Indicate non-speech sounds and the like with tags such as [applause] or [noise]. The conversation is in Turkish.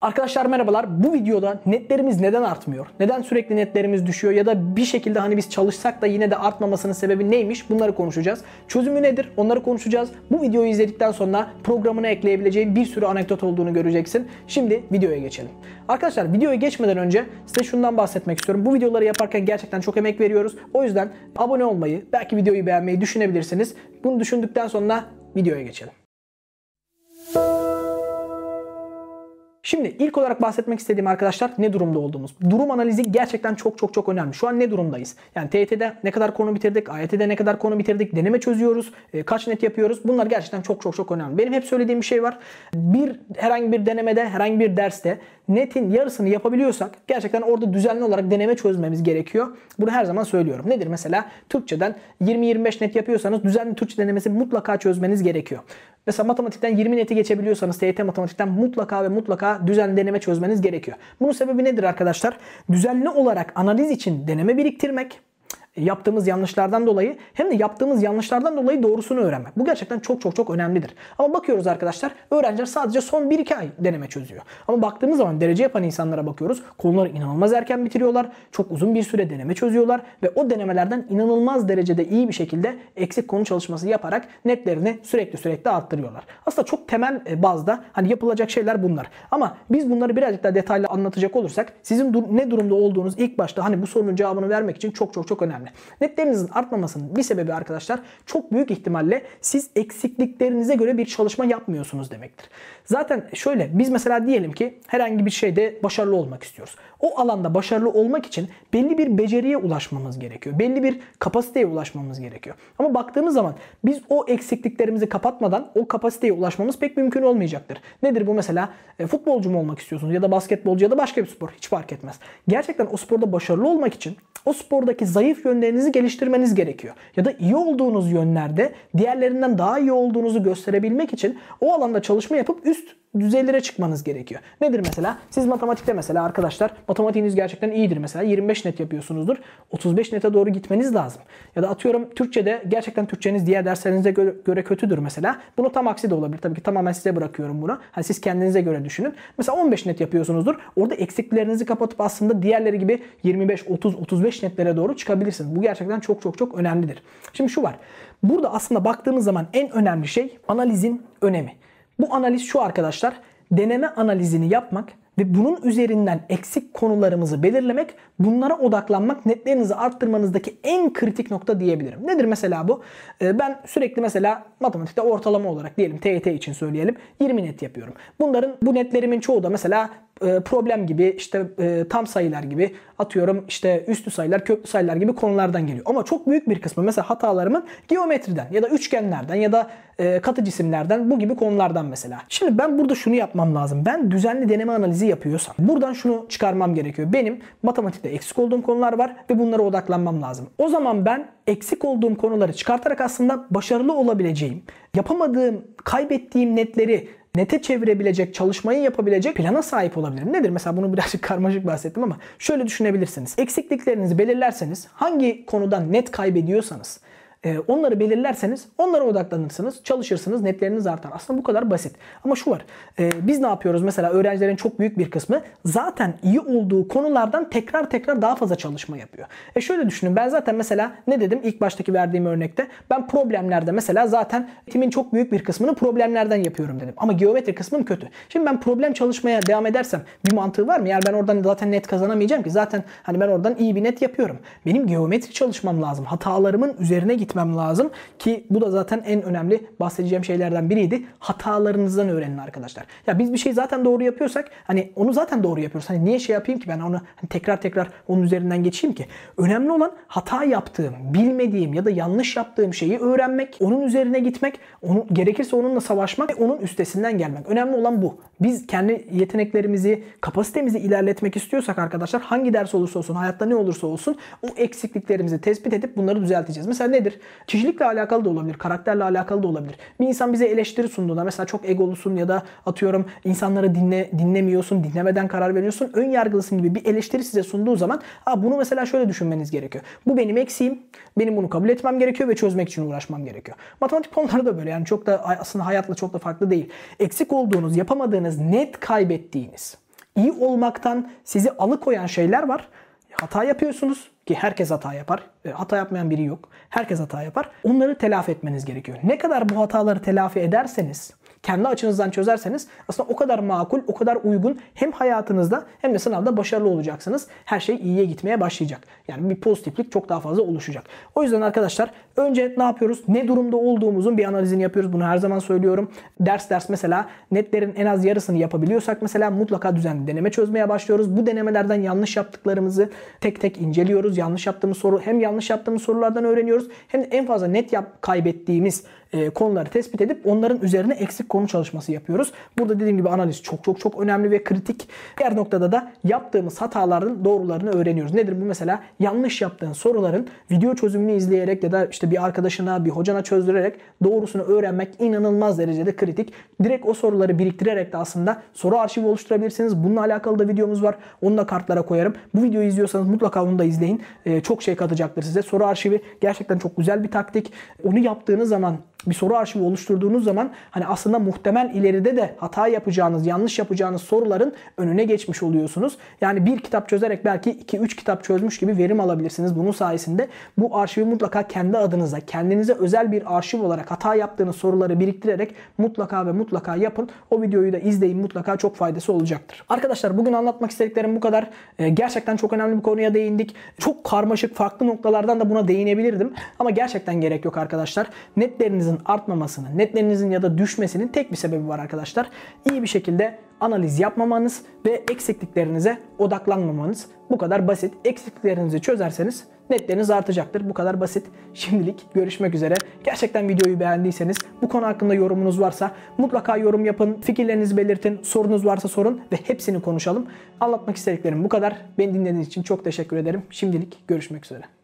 Arkadaşlar merhabalar. Bu videoda netlerimiz neden artmıyor? Neden sürekli netlerimiz düşüyor? Ya da bir şekilde hani biz çalışsak da yine de artmamasının sebebi neymiş? Bunları konuşacağız. Çözümü nedir? Onları konuşacağız. Bu videoyu izledikten sonra programına ekleyebileceğin bir sürü anekdot olduğunu göreceksin. Şimdi videoya geçelim. Arkadaşlar videoya geçmeden önce size şundan bahsetmek istiyorum. Bu videoları yaparken gerçekten çok emek veriyoruz. O yüzden abone olmayı, belki videoyu beğenmeyi düşünebilirsiniz. Bunu düşündükten sonra videoya geçelim. Şimdi ilk olarak bahsetmek istediğim arkadaşlar ne durumda olduğumuz. Durum analizi gerçekten çok çok çok önemli. Şu an ne durumdayız? Yani TYT'de ne kadar konu bitirdik, AYT'de ne kadar konu bitirdik, deneme çözüyoruz, e, kaç net yapıyoruz. Bunlar gerçekten çok çok çok önemli. Benim hep söylediğim bir şey var. Bir herhangi bir denemede, herhangi bir derste netin yarısını yapabiliyorsak gerçekten orada düzenli olarak deneme çözmemiz gerekiyor. Bunu her zaman söylüyorum. Nedir mesela? Türkçeden 20-25 net yapıyorsanız düzenli Türkçe denemesi mutlaka çözmeniz gerekiyor. Mesela matematikten 20 neti geçebiliyorsanız TYT matematikten mutlaka ve mutlaka düzenli deneme çözmeniz gerekiyor. Bunun sebebi nedir arkadaşlar? Düzenli olarak analiz için deneme biriktirmek yaptığımız yanlışlardan dolayı hem de yaptığımız yanlışlardan dolayı doğrusunu öğrenmek. Bu gerçekten çok çok çok önemlidir. Ama bakıyoruz arkadaşlar öğrenciler sadece son 1-2 ay deneme çözüyor. Ama baktığımız zaman derece yapan insanlara bakıyoruz. Konuları inanılmaz erken bitiriyorlar. Çok uzun bir süre deneme çözüyorlar ve o denemelerden inanılmaz derecede iyi bir şekilde eksik konu çalışması yaparak netlerini sürekli sürekli arttırıyorlar. Aslında çok temel e, bazda hani yapılacak şeyler bunlar. Ama biz bunları birazcık daha detaylı anlatacak olursak sizin ne durumda olduğunuz ilk başta hani bu sorunun cevabını vermek için çok çok çok önemli önemli. Netlerinizin artmamasının bir sebebi arkadaşlar çok büyük ihtimalle siz eksikliklerinize göre bir çalışma yapmıyorsunuz demektir. Zaten şöyle biz mesela diyelim ki herhangi bir şeyde başarılı olmak istiyoruz. O alanda başarılı olmak için belli bir beceriye ulaşmamız gerekiyor. Belli bir kapasiteye ulaşmamız gerekiyor. Ama baktığımız zaman biz o eksikliklerimizi kapatmadan o kapasiteye ulaşmamız pek mümkün olmayacaktır. Nedir bu mesela? E, futbolcu mu olmak istiyorsunuz ya da basketbolcu ya da başka bir spor hiç fark etmez. Gerçekten o sporda başarılı olmak için o spordaki zayıf yönlerinizi geliştirmeniz gerekiyor. Ya da iyi olduğunuz yönlerde diğerlerinden daha iyi olduğunuzu gösterebilmek için o alanda çalışma yapıp üst düzeylere çıkmanız gerekiyor. Nedir mesela? Siz matematikte mesela arkadaşlar matematiğiniz gerçekten iyidir mesela 25 net yapıyorsunuzdur. 35 nete doğru gitmeniz lazım. Ya da atıyorum Türkçe'de gerçekten Türkçeniz diğer derslerinize göre, göre kötüdür mesela. Bunu tam aksi de olabilir. Tabii ki tamamen size bırakıyorum bunu. Hani siz kendinize göre düşünün. Mesela 15 net yapıyorsunuzdur. Orada eksiklerinizi kapatıp aslında diğerleri gibi 25, 30, 35 netlere doğru çıkabilirsiniz. Bu gerçekten çok çok çok önemlidir. Şimdi şu var. Burada aslında baktığımız zaman en önemli şey analizin önemi. Bu analiz şu arkadaşlar. Deneme analizini yapmak ve bunun üzerinden eksik konularımızı belirlemek, bunlara odaklanmak netlerinizi arttırmanızdaki en kritik nokta diyebilirim. Nedir mesela bu? Ee, ben sürekli mesela matematikte ortalama olarak diyelim TYT için söyleyelim 20 net yapıyorum. Bunların bu netlerimin çoğu da mesela problem gibi işte e, tam sayılar gibi atıyorum işte üstü sayılar köklü sayılar gibi konulardan geliyor. Ama çok büyük bir kısmı mesela hatalarımın geometriden ya da üçgenlerden ya da e, katı cisimlerden bu gibi konulardan mesela. Şimdi ben burada şunu yapmam lazım. Ben düzenli deneme analizi yapıyorsam buradan şunu çıkarmam gerekiyor. Benim matematikte eksik olduğum konular var ve bunlara odaklanmam lazım. O zaman ben eksik olduğum konuları çıkartarak aslında başarılı olabileceğim, yapamadığım, kaybettiğim netleri nete çevirebilecek, çalışmayı yapabilecek plana sahip olabilirim. Nedir? Mesela bunu birazcık [laughs] karmaşık bahsettim ama şöyle düşünebilirsiniz. Eksikliklerinizi belirlerseniz hangi konudan net kaybediyorsanız ee, onları belirlerseniz onlara odaklanırsınız, çalışırsınız, netleriniz artar. Aslında bu kadar basit. Ama şu var. Ee, biz ne yapıyoruz? Mesela öğrencilerin çok büyük bir kısmı zaten iyi olduğu konulardan tekrar tekrar daha fazla çalışma yapıyor. E şöyle düşünün. Ben zaten mesela ne dedim ilk baştaki verdiğim örnekte? Ben problemlerde mesela zaten timin çok büyük bir kısmını problemlerden yapıyorum dedim. Ama geometri kısmım kötü. Şimdi ben problem çalışmaya devam edersem bir mantığı var mı? Yani ben oradan zaten net kazanamayacağım ki. Zaten hani ben oradan iyi bir net yapıyorum. Benim geometri çalışmam lazım. Hatalarımın üzerine gitmem gitmem lazım ki bu da zaten en önemli bahsedeceğim şeylerden biriydi. Hatalarınızdan öğrenin arkadaşlar. Ya biz bir şey zaten doğru yapıyorsak hani onu zaten doğru yapıyoruz. Hani niye şey yapayım ki ben onu hani tekrar tekrar onun üzerinden geçeyim ki? Önemli olan hata yaptığım, bilmediğim ya da yanlış yaptığım şeyi öğrenmek, onun üzerine gitmek, onu gerekirse onunla savaşmak ve onun üstesinden gelmek. Önemli olan bu. Biz kendi yeteneklerimizi, kapasitemizi ilerletmek istiyorsak arkadaşlar hangi ders olursa olsun, hayatta ne olursa olsun o eksikliklerimizi tespit edip bunları düzelteceğiz. Mesela nedir? Kişilikle alakalı da olabilir, karakterle alakalı da olabilir. Bir insan bize eleştiri sunduğunda mesela çok egolusun ya da atıyorum insanları dinle dinlemiyorsun, dinlemeden karar veriyorsun, ön yargılısın gibi bir eleştiri size sunduğu zaman Aa, bunu mesela şöyle düşünmeniz gerekiyor. Bu benim eksiğim. Benim bunu kabul etmem gerekiyor ve çözmek için uğraşmam gerekiyor. Matematik konuları da böyle yani çok da aslında hayatla çok da farklı değil. Eksik olduğunuz, yapamadığınız, net kaybettiğiniz iyi olmaktan sizi alıkoyan şeyler var. Hata yapıyorsunuz ki herkes hata yapar. E, hata yapmayan biri yok. Herkes hata yapar. Onları telafi etmeniz gerekiyor. Ne kadar bu hataları telafi ederseniz kendi açınızdan çözerseniz aslında o kadar makul, o kadar uygun hem hayatınızda hem de sınavda başarılı olacaksınız. Her şey iyiye gitmeye başlayacak. Yani bir pozitiflik çok daha fazla oluşacak. O yüzden arkadaşlar önce ne yapıyoruz? Ne durumda olduğumuzun bir analizini yapıyoruz. Bunu her zaman söylüyorum. Ders ders mesela netlerin en az yarısını yapabiliyorsak mesela mutlaka düzenli deneme çözmeye başlıyoruz. Bu denemelerden yanlış yaptıklarımızı tek tek inceliyoruz. Yanlış yaptığımız soru hem yanlış yaptığımız sorulardan öğreniyoruz hem de en fazla net yap kaybettiğimiz e, konuları tespit edip onların üzerine eksik konu çalışması yapıyoruz. Burada dediğim gibi analiz çok çok çok önemli ve kritik. Diğer noktada da yaptığımız hataların doğrularını öğreniyoruz. Nedir bu mesela? Yanlış yaptığın soruların video çözümünü izleyerek ya da işte bir arkadaşına, bir hocana çözdürerek doğrusunu öğrenmek inanılmaz derecede kritik. Direkt o soruları biriktirerek de aslında soru arşivi oluşturabilirsiniz. Bununla alakalı da videomuz var. Onu da kartlara koyarım. Bu videoyu izliyorsanız mutlaka onu da izleyin. Ee, çok şey katacaktır size. Soru arşivi gerçekten çok güzel bir taktik. Onu yaptığınız zaman bir soru arşivi oluşturduğunuz zaman hani aslında muhtemel ileride de hata yapacağınız, yanlış yapacağınız soruların önüne geçmiş oluyorsunuz. Yani bir kitap çözerek belki 2-3 kitap çözmüş gibi verim alabilirsiniz. Bunun sayesinde bu arşivi mutlaka kendi adınıza, kendinize özel bir arşiv olarak hata yaptığınız soruları biriktirerek mutlaka ve mutlaka yapın. O videoyu da izleyin. Mutlaka çok faydası olacaktır. Arkadaşlar bugün anlatmak istediklerim bu kadar. Ee, gerçekten çok önemli bir konuya değindik. Çok karmaşık farklı noktalardan da buna değinebilirdim. Ama gerçekten gerek yok arkadaşlar. Netlerinizin artmamasının, netlerinizin ya da düşmesinin tek bir sebebi var arkadaşlar. İyi bir şekilde analiz yapmamanız ve eksikliklerinize odaklanmamanız. Bu kadar basit. Eksikliklerinizi çözerseniz netleriniz artacaktır. Bu kadar basit. Şimdilik görüşmek üzere. Gerçekten videoyu beğendiyseniz, bu konu hakkında yorumunuz varsa mutlaka yorum yapın. Fikirlerinizi belirtin. Sorunuz varsa sorun ve hepsini konuşalım. Anlatmak istediklerim bu kadar. Beni dinlediğiniz için çok teşekkür ederim. Şimdilik görüşmek üzere.